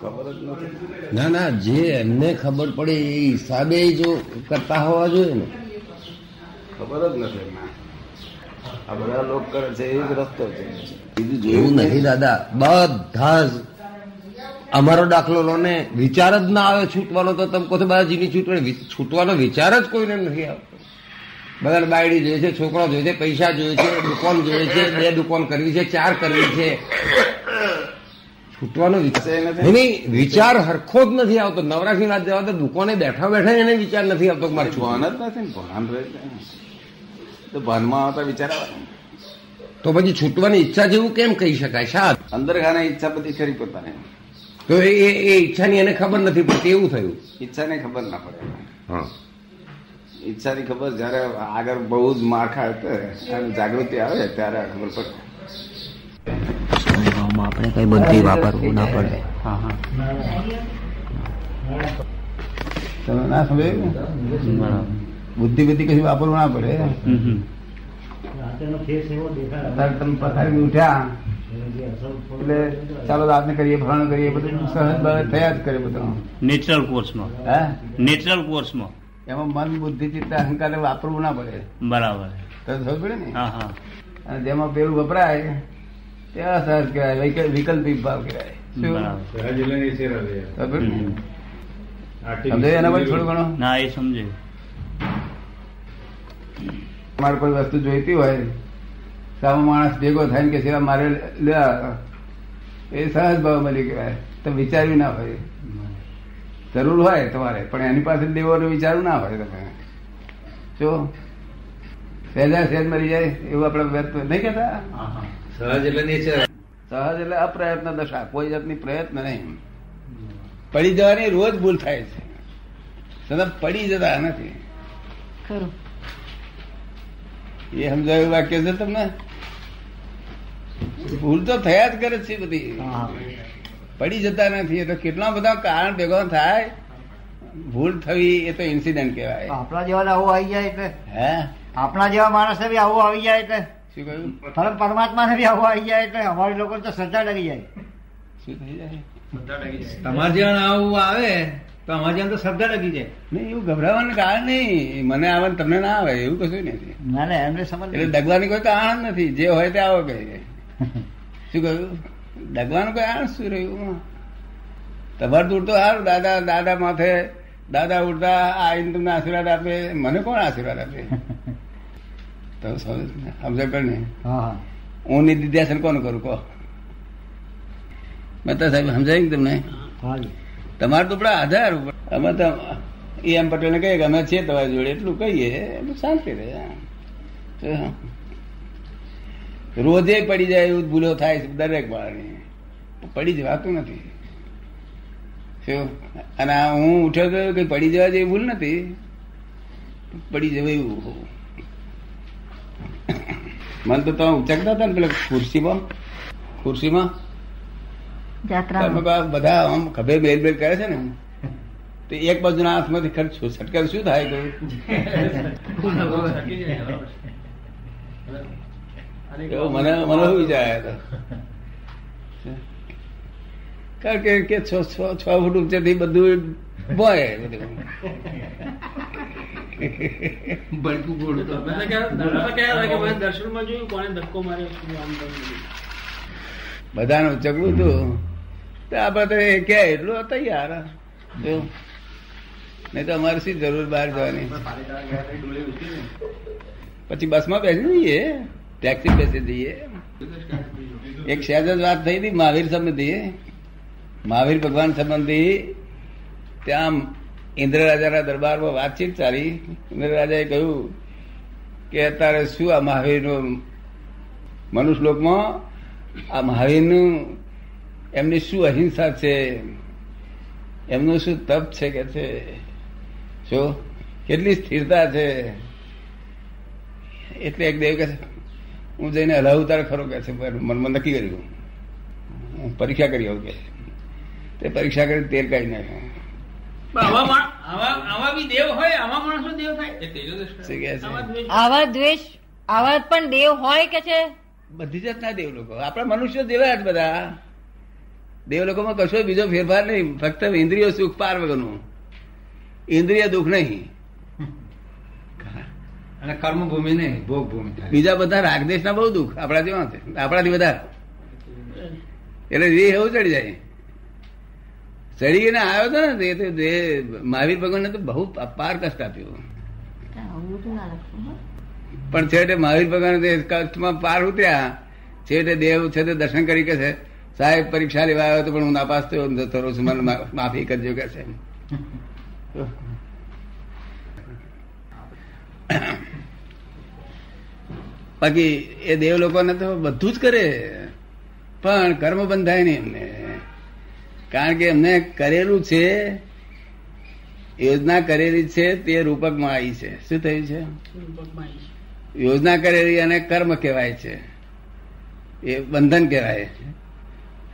ખબર જ નથી ના ના જે એમને ખબર પડે એ હિસાબે જો કરતા હોવા જોઈએ ને. ખબર જ નથી આ બધા લોકો કરે છે એ જ રસ્તો છે. બીજું જોયું નથી દાદા. બધા જ અમારો દાખલો લો ને વિચાર જ ના આવે છૂટવાનો તો તમે કહો છો બધા જીની છૂટવાનો છૂટવાનો વિચાર જ કોઈને નથી આવતો. બધાને બાયડી જોઈએ છે છોકરા જોઈએ છે પૈસા જોઈએ છે દુકાન જોઈએ છે બે દુકાન કરવી છે ચાર કરવી છે. છૂટવાનો. નહીં, વિચાર હરખો જ નથી આવતો. નવરાશની વાત જવા તો દુકાને બેઠા બેઠા એને વિચાર નથી આવતો મારે ભાન જ નથી ને ભાન રહે તો ભાનમાં આવતા વિચાર તો પછી છૂટવાની ઈચ્છા જેવું કેમ કહી શકાય? શા? અંદર ખાને ઈચ્છા બધી ખરી પોતાને તો એ એ- એ ઈચ્છાની એને ખબર નથી પડતી એવું થયું? ઈચ્છાને ખબર ના પડે. હા. ઈચ્છાની ખબર જયારે આગળ બહુ જ માર ખાય જાગૃતિ આવે ત્યારે ખબર પડે. આપણે કઈ બનતી વાપરવું ના પડે. હા હા. તમે ના સમજાયું? બુદ્ધિ બુદ્ધિ કશું વાપરવું ના પડે. હમ હમ. અત્યારે તમે પથારી ઉઠ્યા. એટલે ચાલો રાતને કરીએ ભરણ કરીએ બધું સહજ થયા જ કરે બધું. નેચરલ કોર્સમાં હે? નેચરલ કોર્સમાં એમાં મન બુદ્ધિ ચિત્ત અહંકાર વાપરવું ના પડે. બરાબર. તો સમજ પડે ને? હા હા. અને જેમાં પેલું વપરાય તે સહજ કહેવાય? વૈકલ- વૈકલ્પિક ભાવ કહેવાય. એના પછી થોડું ઘણું? ના એ સમજે. મારે કોઈ વસ્તુ જોઈતી હોય સામો માણસ ભેગો થાય કે સેવા મારે એ સહજ ભાવ મળી કહેવાય. તો વિચાર્યું ના હોય. જરૂર હોય તમારે પણ એની પાસે દેવાનું વિચારવું ના હોય તમે. જો સહેજા સહેજ મરી જાય એવું આપણે વ્યક્ત નહીં કહેતા? હા નેચર સહજ એટલે અપ્રયત્ન દશા કોઈ જાતની પ્રયત્ન નહીં. પડી જવાની રોજ ભૂલ થાય છે. સદા પડી જતા નથી. ખરું. એ સમજાયું વાક્ય છે તમને? ભૂલ તો થયા જ કરે છે બધી. પડી જતા નથી એ તો કેટલા બધા કારણ ભેગો થાય. ભૂલ થવી એ તો ઇન્સિડન્ટ કહેવાય. આપણા જેવા આવું આવી જાય એટલે. હે? આપણા જેવા માણસ બી આવું આવી જાય એટલે. શું કહ્યું? પરમ પરમાત્મા ને બી આવું આવી જાય એટલે અમારી લોકો તો શ્રદ્ધા ડરી જાય. શું થઈ જાય? તમારે જ્યાં આવું આવે તો અમારે જેમ તો શ્રદ્ધા લગી જાય. નહીં એવું ગભરાવાનું કારણ નહીં. મને આવે તમને ના આવે એવું કશું નથી ના ના એમને સમજ એટલે ડગવાની કોઈ કારણ નથી. જે હોય તે આવો કહે. શું કહ્યું? ડગવાનું કોઈ કારણ શું રહ્યું? તમારે દૂર તો સારું દાદા દાદા માથે દાદા ઉડતા આવીને તમને આશીર્વાદ આપે. મને કોણ આશીર્વાદ આપે? તો સમજ ને હા નિધિધ્યાસન કોણ કરું? કહો. મહેતા સાહેબ સમજાય ને તમને? તમારે તો પેલા આધાર ઉપર. અમે તો એ એમ પટેલને કહીએ કે અમે છીએ તમારી જોડે એટલું કહીએ એટલે શાંતિ રહે રોજે પડી જાય એવું ભૂલો થાય છે દરેક બાળની પડી જવાતું નથી. અને હું ઉઠ્યો ગયો કે પડી જવા જેવી ભૂલ નથી. પડી જવાય એવું મન તો તમે ઉચકતા હતા ને પેલા ખુરશીમાં? ખુરશીમાં? તમે બધા આમ ખભે બેલ બેલ કરે છે ને? તો એક બાજુના હાથમાંથી ખર્ચ છટકાર શું થાય કહ્યું મને મને શું વિચાર તો. કારણ કે કે છ છ છ ફૂટ ઊંચાથી બધું ભય બધું. બળકું ગોળું તો દર્શનમાં જોયું કોને ધક્કો માર્યો? આમ તેમ બધું. બધાને ઉચકવું હતું તો આપડે તો એ કે એટલું તૈયાર જો. નહીં તો અમારે શી જરૂર બહાર જવાની? પછી બસમાં બેસી જઈએ. ટેક્સી બેસી જઈએ. એક સહેજ જ વાત થઈ હતી મહાવીર સંબંધી. મહાવીર ભગવાન સંબંધી. ત્યાં ઇન્દ્ર રાજાના દરબારમાં વાતચીત ચાલી. ઇન્દ્ર રાજાએ કહ્યું કે અત્યારે શું આ મહાવીરનું મનુષ્યલોકમાં? આ મહાવીરનું એમની શું અહિંસા છે? એમનું શું તપ છે કે છે? શું કેટલી સ્થિરતા છે? એટલે એક દેવ કે હું જઈને હલાવું તારે ખરો કે છે. મનમાં નક્કી કર્યું. પરીક્ષા કરી આવું કે તે પરીક્ષા કરી, તેલ કાઢી નાખ્યું આવા માણ- આવા આવા બી દેવ હોય આવા માણસો દેવ થાય? એ તેજોદર્શ શું કહે છે? આવા દ્વેષ. આવા પણ દેવ હોય કે છે? બધી જાતના દેવ લોકો. આપણા મનુષ્ય દેવા જ બધા. દેવ લોકોમાં કશો બીજો ફેરફાર નહીં. ફક્ત ઇન્દ્રિય સુખ પાર વગરનું. ઇન્દ્રિય દુઃખ નહીં. અને કર્મ ભૂમિ નહીં ભોગ ભૂમિ બીજા બધા રાગદેશના બહુ દુઃખ. આપણાથી વાંચે આપણાથી વધારે. એટલે એ એવું ચડી જાય. ચડીને આવ્યો હતો ને તે મહાવીર ભગવાનને તો બહુ અપાર કષ્ટ આપ્યું. પણ છેવટે મહાવીર ભગવાન તે કષ્ટમાં પાર ઉતર્યા. છેવટે દેવ છે તે દર્શન કરી કે છે. સાહેબ પરીક્ષા લેવા આવ્યો તો પણ હું નાપાસ થયો જતો રહું છું મને માફી કરજો કે છે. બાકી એ દેવ લોકોને તો બધું જ કરે. પણ કર્મ બંધાય નહીં એમને. કારણ કે એમને કરેલું છે યોજના કરેલી છે તે રૂપકમાં આવી છે. શું થયું છે. યોજના કરેલી અને કર્મ કહેવાય છે. એ બંધન કહેવાય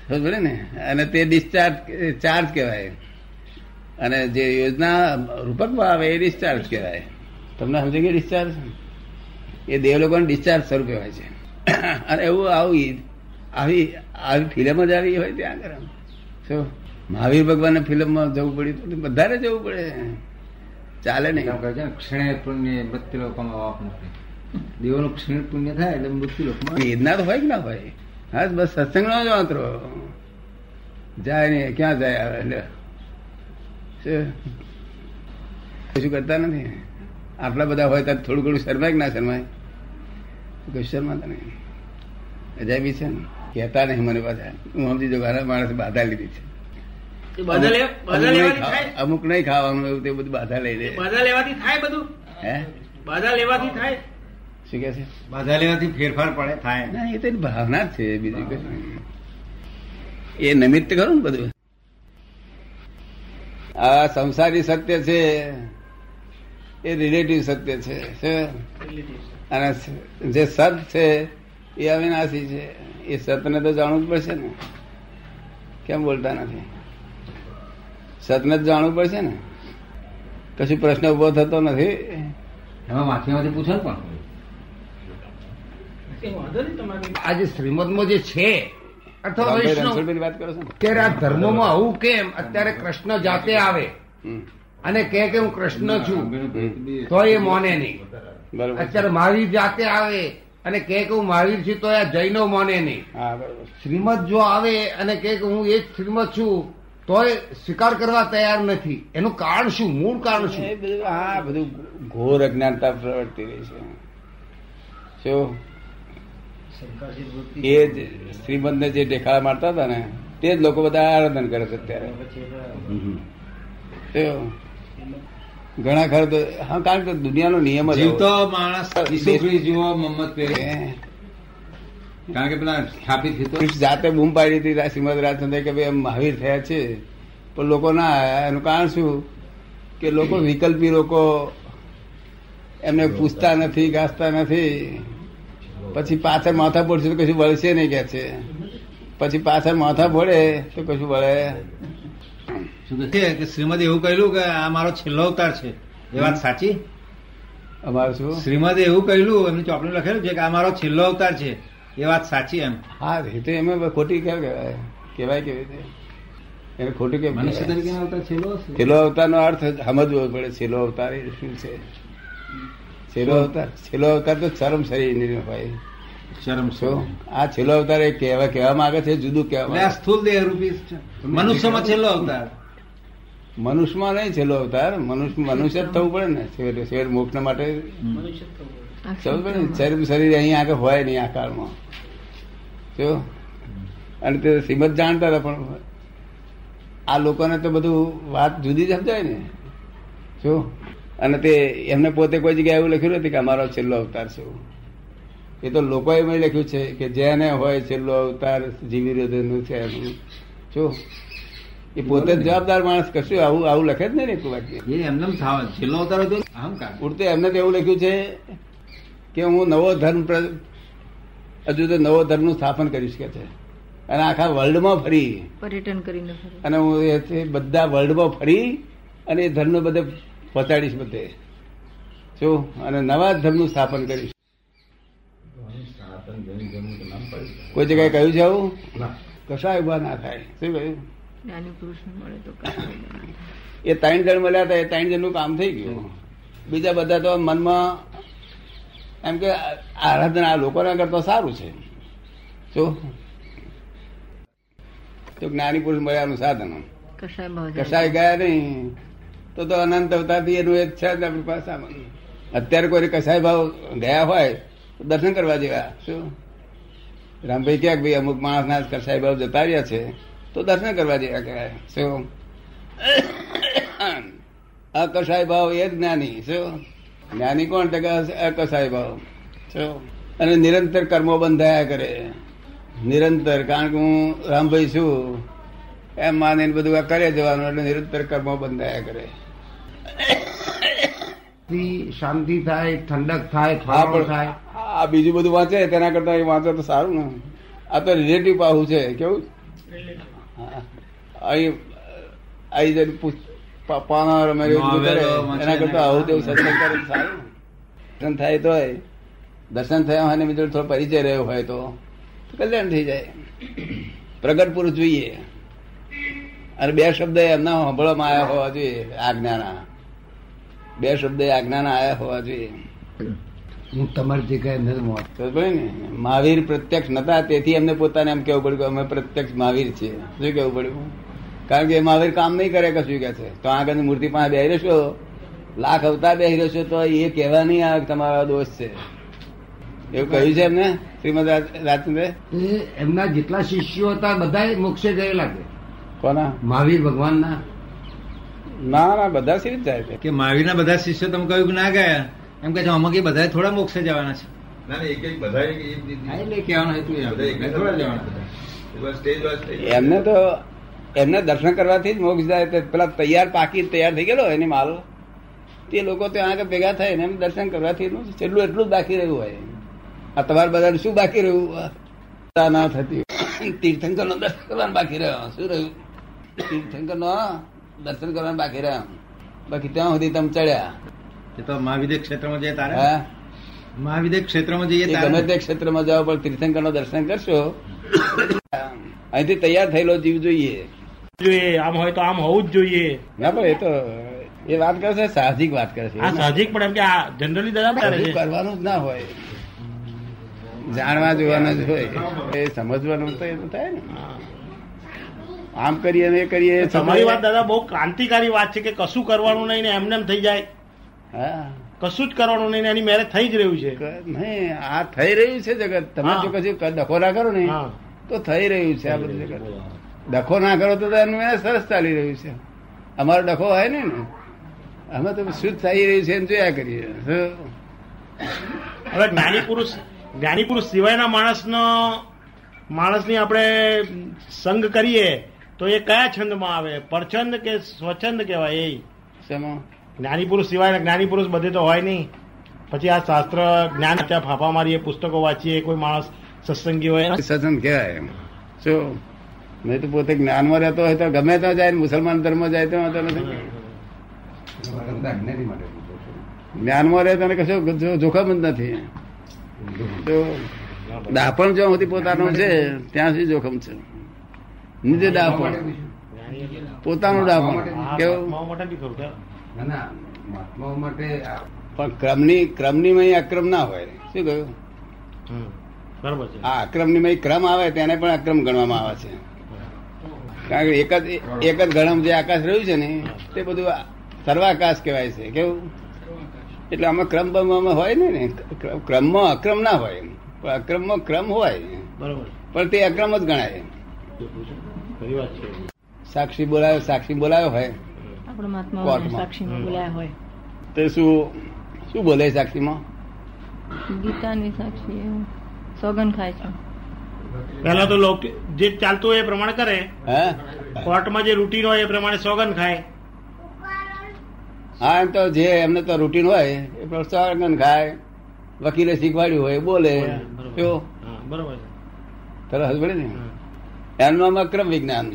સમજે ને? અને તે ડિસ્ચાર્જ ચાર્જ કહેવાય. અને જે યોજના રૂપકમાં આવે એ ડિસ્ચાર્જ કહેવાય. તમને સમજી કે ડિસ્ચાર્જ? એ દેવ લોકોને ડિસ્ચાર્જ સ્વરૂપ કહેવાય છે. અને એવું આવું આવી આવી ફિલ્મ જ આવી હોય ત્યાં આગળ. શું મહાવીર ભગવાનને ફિલ્મમાં જવું પડ્યું તો બધાને જવું પડે. ચાલે નહીં. ક્ષણે પુણ્ય મૃત્યુ લોકોમાં વાપ નથી. દેવોનું ક્ષીણ પુણ્ય થાય એટલે મૃત્યુ લોકોમાં વેદના તો હોય કે ના હોય? હા બસ સત્સંગનો જ વાંતરો જાય ને ક્યાં જાય આવે? એટલે? કશું કરતા નથી. આટલા બધા હોય ત્યારે થોડું ઘણું શરમાય કે ના શરમાય? કશું શરમાતા નહીં. અજાયબી છે ને. કહેતા નહીં મને પાછા હું સમજી ઘણા માણસે બાધા લીધી છે. એ બાધા લે- બાધા અમુક નહીં લેવાથી ખા- થાય? અમુક નહીં ખાવાનું એવું તે બધું બાધા લઈ લે. બાધા લેવાથી થાય બધું? હે? બાધા લેવાથી થાય? શું કે છે? બાધા લેવાથી ફેરફાર પડે થાય. ના એ તો ભાવના જ છે બીજું કશું એ નિમિત્ત ખરું ને બધું. આ સંસારી સત્ય છે એ રિલેટિવ સત્ય છે અને જે સત છે એ અવિનાશી છે. એ સતને તો જાણવું જ પડશે ને. કેમ બોલતા નથી? સતને જ જાણવું પડશે ને? કશું પ્રશ્ન ઊભો થતો નથી? એમાં માથીમાંથી પૂછો પણ. આજે શ્રીમદમાં જે છે અથવા વૈષ્ણવ વાત કરો છો અત્યારે આ ધર્મમાં આવું કેમ? અત્યારે કૃષ્ણ જાતે આવે. અને કે કે હું કૃષ્ણ છું. તો એ મોને નહીં. બરોબર અત્યારે મારી જાતે આવે. અને કે હું મહાવીર છું તો આ જૈનો મોને નહીં. હા શ્રીમદ જો આવે અને કે હું એ જ શ્રીમદ છું તોય સ્વીકાર કરવા તૈયાર નથી. એનું કારણ શું? મૂળ કારણ શું? હા બધું ઘોર અજ્ઞાનતા પ્રવર્તી રહી છે. શું એ જ શ્રીમંતને જે દેખાડા મારતા હતા ને તે જ લોકો બધા આરાધન કરે છે અત્યારે? ઘણા ખરા તો હા કારણ કે દુનિયાનો નિયમ જ જીવતો માણસ મમ્મત પહેરે કારણ કે પેલા સ્થાપિત થતો જાતે બૂમ પાડી હતી શ્રીમદ રાજચંદ્ર કે ભાઈ મહાવીર થયા છે. પણ લોકો ના. એનું કારણ શું? કે લોકો વિકલ્પી લોકો એમને પૂછતા નથી ગાસતા નથી. પછી પાછળ માથા પડશે તો કશું વળશે નહીં કે છે. પછી પાછળ માથા પડે તો કશું વળે. શું કહે કે શ્રીમદ એવું કહેલું કે આ મારો છેલ્લો અવતાર છે. એ વાત સાચી? અમારું શું? શ્રીમદે એવું કહેલું એમની ચોપડી લખેલું છે કે આ મારો છેલ્લો અવતાર છે. એ વાત સાચી એમ. હા એ તો એમાં ખોટી કેમ કહેવાય? કહેવાય કેવી રીતે? એને ખોટું કે મનુષ્ય તરીકે અવતાર છેલ્લો. છેલ્લો અવતારનો અર્થ સમજવો પડે છેલ્લો અવતાર એ શું છે? છેલ્લો અવતાર છેલ્લો અવતાર તો ચરમ શરીર હોય. શરમ શું? આ છેલ્લો અવતાર એ કહેવા કહેવા માંગે છે? જુદું કહેવા સ્થુલ દેહ રૂપી મનુષ્યમાં છેલ્લો અવતાર. છે. મનુષ્યમાં નહીં છેલ્લો અવતાર. મનુષ્ય મનુષ્ય જ થવું પડે ને. શેર શેર મોક્ષ માટે મનુષ્ય થવું પડે. સમજ પડે ને. શરીર શરીર અહીં આગળ હોય નહીં આ કાળમાં જો? અને તે શ્રીમદ જાણતા હતા પણ આ લોકોને તો બધું વાત જુદી જ સમજાય ને. જો? અને તે એમને પોતે કોઈ જગ્યાએ એવું લખ્યું નથી કે અમારો છેલ્લો અવતાર છે એ તો લોકોએ એમ લખ્યું છે કે જેને હોય છેલ્લો અવતાર જીવી રહ્યો છે એનું શું એ પોતે જવાબદાર માણસ કશું આવું આવું લખે જ નહીં ને કોઈ વાક્ય. એ એમને એમ છેલ્લો અવતાર હતો અહંકાર ઉડતે એમને તો એવું લખ્યું છે કે હું નવો ધર્મ હજુ તો નવો ધર્મનું સ્થાપન કરીશ કે છે. અને આખા વર્લ્ડમાં ફરી. પર્યટન કરીને અને હું બધા વર્લ્ડમાં ફરી અને એ ધર્મ બધે પહોંચાડીશ બધે. શું? અને નવા ધર્મનું સ્થાપન કરીશ. કોઈ જગ્યાએ કહ્યું છે આવું? કશા ઊભા ના થાય. શું કહ્યું? જ્ઞાની મળે તો કશાય એ ત્રણ જણ મળ્યા હતા એ ત્રણ જણનું કામ થઈ ગયું. બીજા બધા તો મનમાં એમ કે આરાધના આ લોકોના કરતા સારું છે. શું તો જ્ઞાની પુરુષ મળ્યાનું સાધન. કસાય ગયા નહીં. તો તો અનંત અવતારથી એનું એક છે જ આપણી પાસે અત્યારે કોઈ કસાય ભાવ ગયા હોય તો દર્શન કરવા જેવા. શું? રામભાઈ ક્યાંક ભાઈ અમુક માણસના કસાય ભાવ જતા રહ્યા છે. તો દર્શન કરવા જેવા કહેવાય. શું? અકસાય ભાવ એ જ જ્ઞાની. શું? જ્ઞાની કોણ ટકા અકસાય ભાવ? શું? અને નિરંતર કર્મો બંધાયા કરે. નિરંતર કારણ કે હું રામભાઈ છું. એમ માને બધું આ કરે જવાનું એટલે નિરંતર કર્મો બંધાયા કરે. શાંતિ થાય ઠંડક થાય પણ થાય. આ બીજું બધું વાંચે તેના કરતા એ વાંચે તો સારું ને. આ તો રિલેટિવ પાહું છે કેવું? અહીં જઈને પાના રમે કરે એના કરતા આવું તેવું સત્સંગ કરે સારું દર્શન થાય તો દર્શન થયા હોય ને બીજો થોડો પરિચય રહ્યો હોય તો તો કલ્યાણ થઈ જાય પ્રગટ પુરુષ જોઈએ। અને બે શબ્દ એમના સાંભળવામાં આવ્યા હોવા જોઈએ આજ્ઞાના। બે શબ્દ આજ્ઞાના આવ્યા હોવા જોઈએ। હું તમારી જગ્યાએ નથી મોત. મહાવીર પ્રત્યક્ષ નતા તેથી એમને પોતાને એમ કેવું પડ્યું કે અમે પ્રત્યક્ષ મહાવીર છીએ. શું કેવું પડ્યું? કારણ કે એ મહાવીર કામ નહીં કરે કશું કે છે. તો આગળની મૂર્તિ પાસે બેહી રહેશો. લાખ અવતાર બેહી રહેશો તો એ કહેવા નહીં આવે તમારા દોષ છે. એવું કહ્યું છે એમને શ્રીમદ રાજચંદ્ર એમના જેટલા શિષ્યો હતા બધા મોક્ષે ગયેલા છે કોના? મહાવીર ભગવાનના. ના ના બધા શ્રી રીતે જાય છે. કે મહાવીરના બધા શિષ્યો તમે કહ્યું કે ના ગયા? એમ કે છે આમાં કે બધા થોડા મોક્ષે જવાના છે. એમને તો એમને દર્શન કરવાથી જ મોક્ષ જાય. પેલા તૈયાર પાકી તૈયાર થઈ ગયેલો એની માલ. તે લોકો ત્યાં આગળ ભેગા થાય ને એમ દર્શન કરવાથી છેલ્લું એટલું જ બાકી રહ્યું હોય. આ તમારે બધાને શું બાકી રહ્યું? ના થતી. તીર્થંકર નો દર્શન કરવાનું બાકી રહ્યો. શું રહ્યું? તીર્થંકર નો દર્શન કરવાનું બાકી રહ્યા. બાકી ત્યાં સુધી તમે ચડ્યા. એ તો મહાવિદ્ય ક્ષેત્રમાં જઈએ તારે? હા. મહાવિદ્ય ક્ષેત્રમાં જઈએ ગમે તે ક્ષેત્રમાં જાઓ પણ તીર્થંકર નો દર્શન કરશો. અહીંથી તૈયાર થયેલો જીવ જોઈએ. જોઈએ આમ હોય તો આમ હોવું જ જોઈએ. ના પણ એ તો એ વાત કરે છે સાહજિક વાત કરે છે. આ સાહજિક પણ એમ કે આ જનરલી દાદા કરે કરવાનું જ ના હોય. જાણવા જોવાનું જ હોય. એ સમજવાનું તો એ તો થાય ને. આમ કરીએ ને એ કરીએ. તમારી વાત દાદા બહુ ક્રાંતિકારી વાત છે કે કશું કરવાનું નહીં ને એમને એમ થઈ જાય. કશું જ કરવાનું નહીં એની મેરેજ થઈ જ રહ્યું છે. નહીં આ થઈ રહ્યું છે જગત. તમે જો કશું ડખો ના કરો ને. તો થઈ રહ્યું છે આ બધું જગત. ડખો ના કરો તો એનું એ સરસ ચાલી રહ્યું છે. અમારો ડખો હોય ને ને અમે તો શુદ્ધ થઈ રહ્યું છે એમ જોયા કરીએ. હવે જ્ઞાની પુરુષ જ્ઞાની પુરુષ સિવાયના માણસનો માણસની આપણે સંગ કરીએ તો એ કયા છંદમાં આવે? પરછંદ કે સ્વચ્છંદ કહેવાય? એ શેમાં? જ્ઞાની પુરુષ સિવાય જ્ઞાની પુરુષ બધે તો હોય નહીં. પછી આ શાસ્ત્ર જ્ઞાન ત્યાં ફાફા મારીએ પુસ્તકો વાંચીએ કોઈ માણસ સત્સંગી હોય. સત્સંગ કહેવાય એમ. શું? નહીં તો પોતે જ્ઞાનમાં રહેતો હોય તો ગમે ત્યાં જાય મુસલમાન ધર્મ જાય તો વાંધો નથી. જ્ઞાનમાં રહે તને કશું જોખમ જ નથી. તો દાપણ જ્યાં સુધી પોતાનું છે ત્યાં સુધી જોખમ છે. નીચે દાપણ પોતાનું દાપણ કેવું? ના ના મહાત્માઓ માટે પણ ક્રમની ક્રમની માં અક્રમ ના હોય. શું કહ્યું. છે. આ અક્રમની મય ક્રમ આવે તેને પણ અક્રમ ગણવામાં આવે છે. કારણ કે એક જ એક જ ગણમ જે આકાશ રહ્યું છે ને તે બધું સર્વાકાશ કહેવાય છે. કેવું? એટલે આમાં ક્રમ બમમાં હોય ને ને ક્રમમાં અક્રમ ના હોય પણ અક્રમમાં ક્રમ હોય. બરાબર. પણ તે અક્રમ જ ગણાય. વાત છે. સાક્ષી બોલાયો સાક્ષી બોલાયો હોય. સાક્ષીમાં બોલાયા હોય તે શું શું બોલે સાક્ષીમાં ગીતાની સાક્ષી સોગન ખાય છે પહેલા તો લોક જે ચાલતું હોય એ પ્રમાણે કરે. કોર્ટમાં જે રૂટીન હોય એ પ્રમાણે સોગન ખાય. હા એમ તો જે એમને તો રૂટીન હોય એ પ્રોત્સાહન ખાય. વકીલે શીખવાડ્યું હોય એ બોલે. બરોબર. શું બરોબર છે. તરસ ને? એમનો નામ અક્રમ વિજ્ઞાન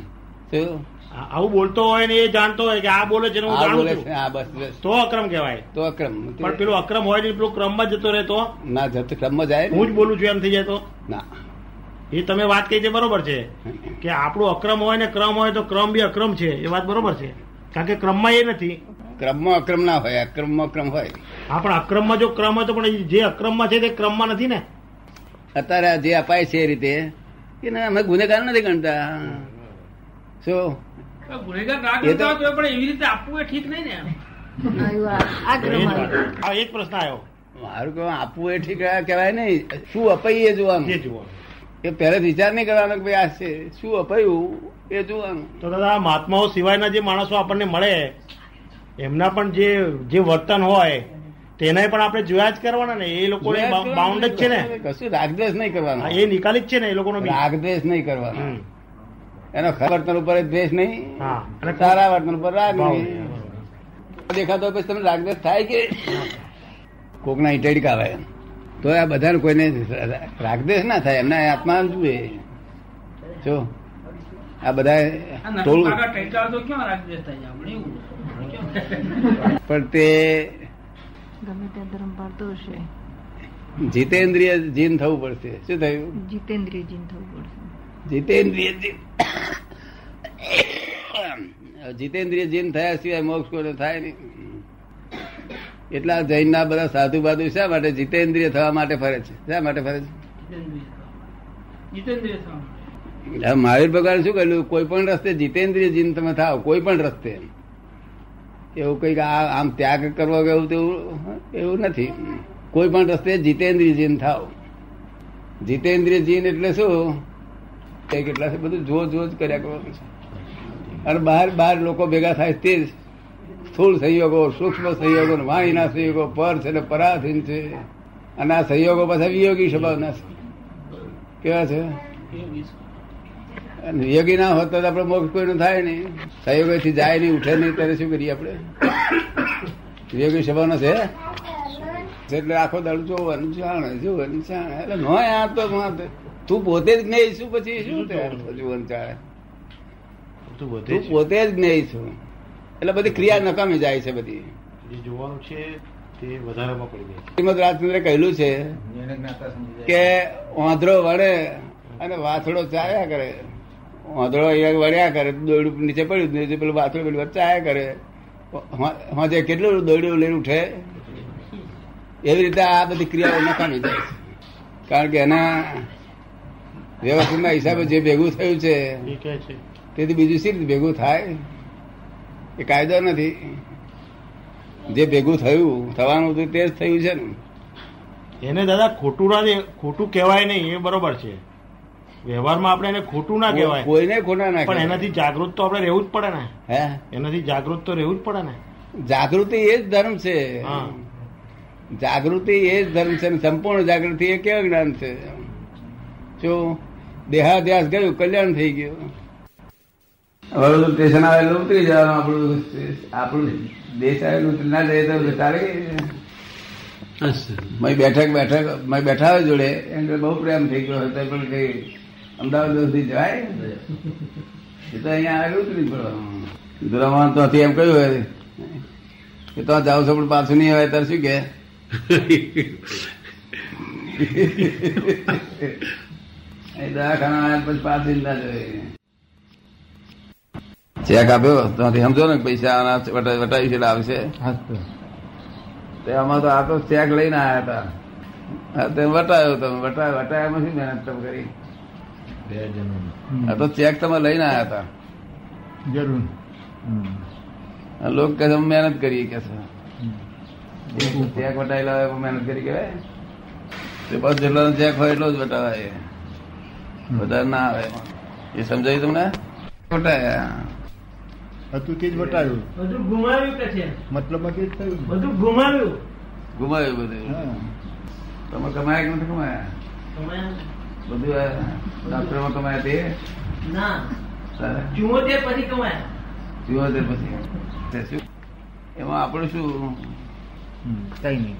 શું આવું બોલતો હોય ને એ જાણતો હોય કે આ બોલે છે હું જાણું છું. તો અક્રમ કહેવાય. તો અક્રમ. પણ પેલો અક્રમ હોય ને પેલું ક્રમમાં જતો રહેતો ના જતો ક્રમમાં જાય હું જ બોલું છું એમ થઈ જાય તો? ના. એ તમે વાત કહી છે બરોબર છે? કે આપણું અક્રમ હોય ને ક્રમ હોય તો ક્રમ બી અક્રમ છે એ વાત બરોબર છે? કારણ કે ક્રમમાં એ નથી. ક્રમમાં અક્રમ ના હોય અક્રમમાં અક્રમ હોય. હા પણ અક્રમમાં જો ક્રમ હોય તો પણ જે અક્રમમાં છે તે ક્રમમાં નથી ને? અત્યારે આ જે અપાય છે એ રીતે કે ના અમે ગુનેગાર નથી ગણતા. શું? ગુનેગાર પણ એવી રીતે આપવું એ ઠીક નહીં ને પ્રશ્ન આવ્યો. મારું કહું આપવું એ ઠીક કહેવાય નહીં. શું અપાય એ જોવાનું? એ પહેલે વિચાર નહીં કરવાનો કે ભાઈ આ છે. શું અપાયું એ જોવાનું. તો દાદા મહાત્માઓ સિવાયના જે માણસો આપણને મળે એમના પણ જે જે વર્તન હોય તેને પણ આપણે જોયા જ કરવાના ને. એ લોકોને બાઉન્ડ જ છે ને. કશું રાગદ્વેષ નહીં કરવાનો. એ નિકાલી જ છે ને એ લોકોનો રાગદ્વેષ નહીં કરવાનો. એનો ખરાબ વર્તન ઉપર દ્વેષ નહીં. હા સારા વર્તન ઉપર રાગ નહીં. દેખાતો પછી તમને રાગદ્વેષ થાય કે? કોકના ઈટેડી કાવાય તો આ બધાને કોઈને રાગદેશ ના થાય એમના આત્મા જુએ જો આ બધા પણ તે જીતેન્દ્રિય જીન થવું પડશે. શું થયું? જીતેન્દ્રિય જીન થવું પડશે. જીતેન્દ્રિય જીન જીતેન્દ્રિય જીન થયા સિવાય મોક્ષ કોઈ થાય નહીં. એટલા જૈનના બધા સાધુ બાધુ શા માટે જીતેન્દ્રિય થવા માટે ફરે છે? શા માટે ફરે છે? મહાવીર ભગવાન શું કહ્યું કોઈ પણ રસ્તે જીતેન્દ્રિય જીન તમે થાવ કોઈ પણ રસ્તે એવું કંઈક આ આમ ત્યાગ કરવો એવું તેવું એવું નથી. કોઈ પણ રસ્તે જીતેન્દ્રિય જીન થાવ. જીતેન્દ્રિય જીન એટલે શું? તે કેટલા છે? બધું જો જો કર્યા કરવાનું છે. અને બહાર બહાર લોકો ભેગા થાય તે જ. સ્થૂળ સંયોગો, સૂક્ષ્મ સંયોગો ને વાણીના સંયોગો, પર છે ને પરાધીન છે. અને આ સંયોગો પાછા વિયોગી સ્વભાવના છે. કેવા છે? યોગી ના હોત તો આપણે મોક્ષ કોઈનું થાય નહીં. સહયોગથી જાય નહીં, ઉઠે નહીં, ત્યારે શું કરીએ આપણે? યોગી સ્વભાવનો છે? એટલે આખો દાડો જોવાનું, જાણે જોવાનું, જાણે. એટલે નો આ તો. તે. પોતે જ નહીં છું પછી શું જીવન ચાલે તું છે. પોતે જ નહીં છું એટલે બધી ક્રિયા નકામી જાય છે બધી જે જોવાનું છે તે વધારામાં પડી જાય શ્રીમદ રાજચંદ્રે કહેલું છે. કે વાંધરો વળે અને વાથડો ચાયા કરે વાંદરો અહીંયા વળ્યા કરે દોડું નીચે પડ્યું નીચે પેલું વાથડો પેલું વચ્ચે ચાયા કરે હોજે કેટલું દોડ્યું લઈને ઉઠે એવી રીતે આ બધી ક્રિયાઓ નકામી જાય છે કારણ કે એના વ્યવસ્થિતના હિસાબે જે ભેગું થયું છે તેથી બીજું સી રીતે ભેગું થાય? એ કાયદો નથી. જે ભેગું થયું થવાનું હતું તે જ થયું છે ને. એને દાદા ખોટું ના ખોટું કહેવાય નહીં એ બરોબર છે. વ્યવહારમાં આપણે એને ખોટું ના કહેવાય. કોઈને ખોટા ના પણ એનાથી જાગૃત તો આપણે રહેવું જ પડે ને. હે? એનાથી જાગૃત તો રહેવું જ પડે ને. જાગૃતિ એ જ ધર્મ છે. હા. જાગૃતિ એ જ ધર્મ છે સંપૂર્ણ જાગૃતિ એ કેવું જ્ઞાન છે? શું દેહાધ્યાસ ગયું કલ્યાણ થઈ ગયું. વડોદરા સ્ટેશન આવેલું ઉતરી જવાનું આપણું આપણું દેશ આવેલું ઉતરી ના જાય તો ચાલે? મય બેઠક બેઠક મય બેઠા હોય જોડે એમ બહુ પ્રેમ થઈ ગયો હતો પણ કઈ અમદાવાદ સુધી જવાય? એ તો અહીંયા આવેલું ઉતરી પડવાનું. દુરામાં તો એમ કહ્યું હોય. કે તો જાવ છો પણ પાછું નહીં આવે ત્યારે શું કે? દવાખાના આવ્યા પછી ના જોઈએ. ચેક આપ્યો? ત્યાંથી સમજો ને પૈસા આના વટા- વટાવી છે એટલે આવશે. તે આમાં તો આ તો ચેક લઈને આવ્યા હતા. તે વટાયો તમે વટાયો વટાયામાં શું મહેનત તમે કરી? આ તો ચેક તમે લઈને આવ્યા હતા. જરૂર. લોક લોકો કે અમે મહેનત કરી કે ચેક વટાયેલા હોય મહેનત કરી કહેવાય. તે પછી જેટલો ચેક હોય એટલો જ વટાવાય. વધારે ના આવે. એ સમજાયું તમને? વટાયા હતું તે જ બતાવ્યું બધું ગુમાવ્યું કે છે? મતલબ થયું. બધું ગુમાવ્યું? ગુમાવ્યું બધું. હા. તમે કમાયા કે નથી કમાયા? બધું આ ડોક્ટરમાં કમાયા તે? ના. તારે? ચુમ્મોતેર પછી કમાયા. ચુમ્મોતેર પછી. એમાં આપણું શું? કઈ નહીં.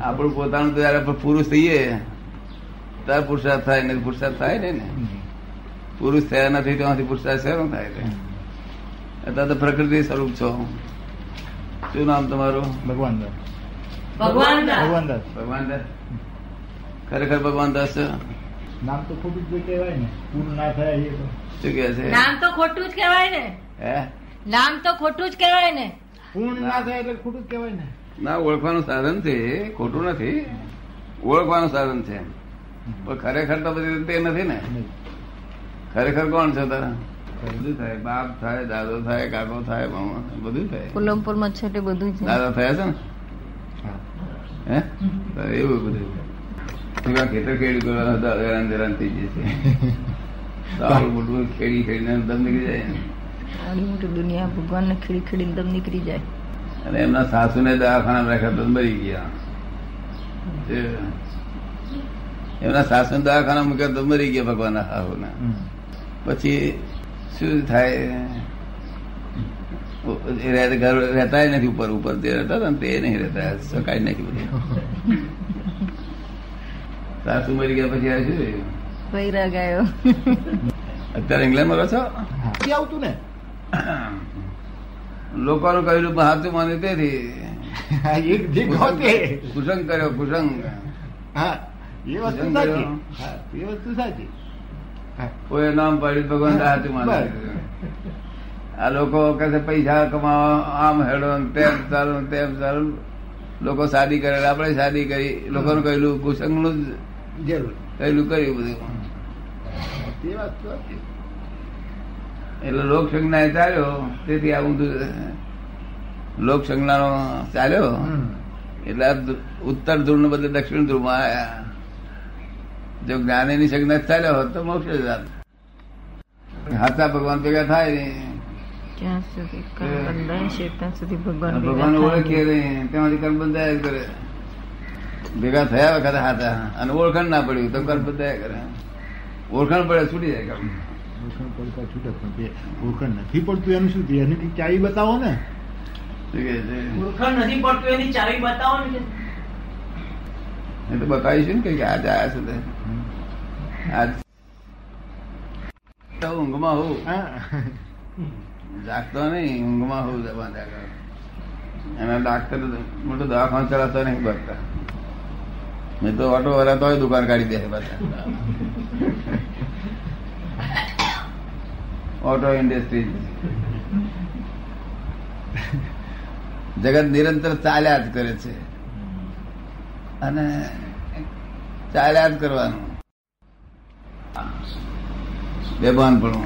આપણું પોતાનું તો જયારે પુરુષ થઈએ. ત્યારે પુરુષાર્થ થાય ને પુરુષાર્થ થાય ને. ને પુરુષ થયા નથી ત્યાંથી પુરુષાર્થ શેનો થાય છે? અત્યારે તો પ્રકૃતિ સ્વરૂપ છો. શું નામ તમારું? ભગવાન દાસ. ભગવાન ભગવાન દાસ. ભગવાન દાસ. ખરેખર ભગવાન દાસ છો? નામ તો ખોટું જ કહેવાય ને. પૂર્ણ ના થાય એ શું કે છે? નામ તો ખોટું જ કહેવાય ને. હે? નામ તો ખોટું જ કહેવાય ને. પૂર્ણ ના થાય એટલે ખોટું જ કહેવાય ને. ના ઓળખવાનું સાધન છે ખોટું નથી. ઓળખવાનું સાધન છે પણ ખરેખર તો બધી તે નથી ને? ખરેખર કોણ છે તારા? બધું થાય. બાપ થાય દાદો થાય કાકો થાય મામા બધું થાય. કોલમપુરમાં છે તે બધું છે દાદા થયા છે ને? હે. એવું બધું. એવા ખેતર ખેડી કરવાના હતા હેરાન હેરાન થઈ જશે સારું મોટું ખેડી ખેડીને દમ નીકળી જાય ને. આડી મોટી દુનિયા ભગવાન ને ખેડી ખેડીને દમ નીકળી જાય. અને એમના સાસુને દવાખાના રાખ્યા તો મરી ગયા. તે એમના સાસુ દવાખાના મૂક્યા તો મરી ગયા ભગવાન હાહુને. પછી શું થાય? ઘર રહેતા નથી ઉપર ઉપર તે રહેતા હતા ને તે નહીં રહેતા સકાઈ નાખી બધું. સાસુ મરી ગયા પછી આ શું? વૈરાગ આવ્યો. અત્યારે ઇંગ્લેન્ડમાં રહો છો? આવતું ને? લોકોનું કહ્યું પણ હાથું માન્યું તેથી. કુસંગ કર્યો કુસંગ. હા. એ વસ્તુ સાચી. એ વસ્તુ સાચી. કોઈ નામ પાડ્યું ભગવાન હાથું માને. આ લોકો કહે પૈસા કમાવા આમ હેડો તેમ ચાલુ તેમ ચાલુ. લોકો શાદી કરે આપણે શાદી કરી. લોકોનું કહેલું કુસંગનું જરૂર. કહેલું કર્યું બધું. તે વાત તો એટલે લોક સંજ્ઞા ચાલ્યો તેથી આ ઊંધું લોક સંજ્ઞાનો ચાલ્યો. એટલે ઉત્તર ધ્રુવ ને બદલે દક્ષિણ ધ્રુવમાં આવ્યા જો જ્ઞાનીની સંજ્ઞા ચાલ્યો હોત તો મોક્ષ જાત. હાથા ભગવાન ભેગા થાય ને. ભગવાન ભેગા ભગવાન થાય ઓળખીએ નહીં. તેમાંથી કર્મ બંધાયા કરે. ભેગા થયા વખત હાથા. અને ઓળખાણ ના પડ્યું તો કર્મ બંધાયા કરે. ઓળખાણ પડે છૂટી જાય કર્મ. ઓળખાણ પડતા છૂટે પણ ઓળખાણ નથી પડતું એનું શું? થયું? એની ચાવી બતાવો ને. શું ઓળખાણ નથી પડતું એની ચાવી બતાવો ને એ તો બતાવીશું ને કે આજ આયા છે આજ ઊંઘમાં હોઉં. જાગતો નહીં ઊંઘમાં હોઉં જવા દે એના ડાક્ટર મોટો દવાખાનો ચલાવતો નહીં બગતા મેં તો ઓટો વરાતો તોય દુકાન કાઢી દે પાછા. ઓટો ઇન્ડસ્ટ્રી જગત નિરંતર ચાલ્યા જ કરે છે. અને ચાલ્યા જ કરવાનું. બેભાન પણ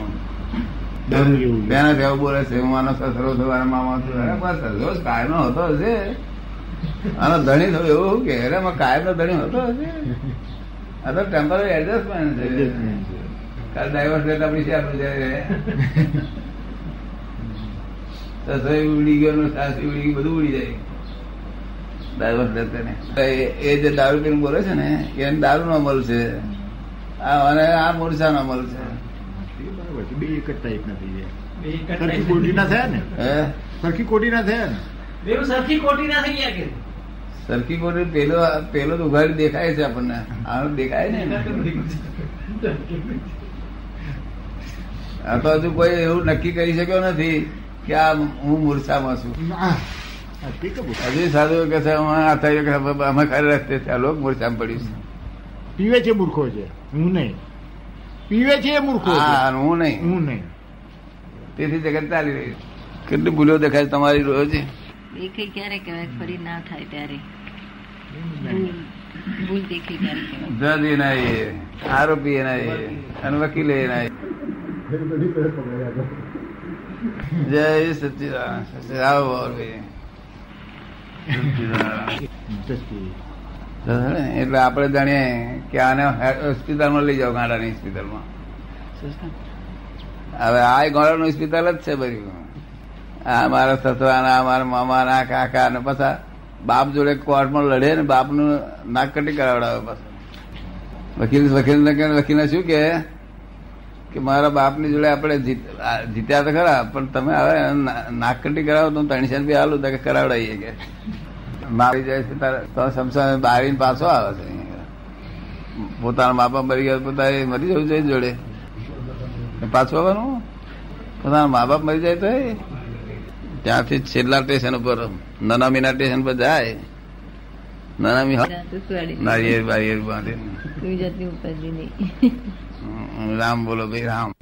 બેના જેવું બોલે છે હું આનો સસરો છું આનો મામા છું. અરે બસ સસરો હતો હશે આનો ધણી થયો એવું કે? અરે માં કાયમ નો ધણી હતો હશે આ તો ટેમ્પરરી એડજસ્ટમેન્ટ છે. કાલ ડાયવર્સ લેટ આપણી છે આપણે જાય સસરો ઉડી ગયો સાસરી ઉડી ગઈ બધું ઉડી જાય. લેતે એ- એ જે દારૂ પીને બોલે છે ને એને દારૂ નો અમલ છે. આ અને આ મૂર્છા નો અમલ છે. બે એક જ ટાઈપ ના થઈ જાય. બે એક જ સરખી કોટી ના થયા ને? સરખી કોટી ના થયા ને? સરખી કોટી ના થઈ ગયા કે? સરખી કોટી પેલો પેલો તો ઉઘાડી દેખાય છે આપણને. આ દેખાય ને. આ તો હજુ કોઈ એવું નક્કી કરી શક્યો નથી કે આ હું મૂર્છામાં છું. હજુ સાધુ કે છે અમે આ થયું કે અમે ખરે રસ્તે છે. લોક મૂર્છામાં પડ્યું છે. પીવે છે મૂર્ખો છે. હું નહીં. પીવે છે એ મૂર્ખો હા હું નહીં. હું નહીં. તેથી જગત ચાલી રહી. કેટલી ભૂલો દેખાય તમારી રોજ? દેખાય ક્યારે કહેવાય? ફરી ના થાય ત્યારે. ભૂલ ભૂલ ક્યારે જજ એના એ આરોપી એના એ અને વકીલ એના એ જય સચિદાન સચિદાન. એટલે આપણે જાણીએ કે આને હોસ્પિટલમાં લઈ જાઓ, ગાંડાની હોસ્પિટલમાં હવે આ ગાંડાનું હોસ્પિટલ જ છે બધું આ મારા સસરા આ મારા મામા ના કાકા ને પાછા બાપ જોડે કોર્ટમાં લડે ને બાપનું નાક કટી કરાવડાવે પાછું. વકીલ વકીલ વકીલને શું કે? કે મારા બાપની જોડે આપણે જીત્યા તો ખરા, પણ તમે હવે ના- નાક કટી કરાવો તો ત્રણસો રૂપિયા હાલું તો કરાવડાવીએ કે. મારી જાય છે તારે તો સમસાને બારીને પાછો આવે છે પોતાના મા બાપ મરી ગયા પોતાને મરી જવું જોઈએ જોડે. પાછું આવવાનું? પોતાના મા બાપ મરી જાય તો ત્યાંથી છેલ્લા સ્ટેશન ઉપર નાના મીના સ્ટેશન પર જાય. નાના નારિયેર બારિયેળ બાંધે. રામ બોલો ભાઈ રામ.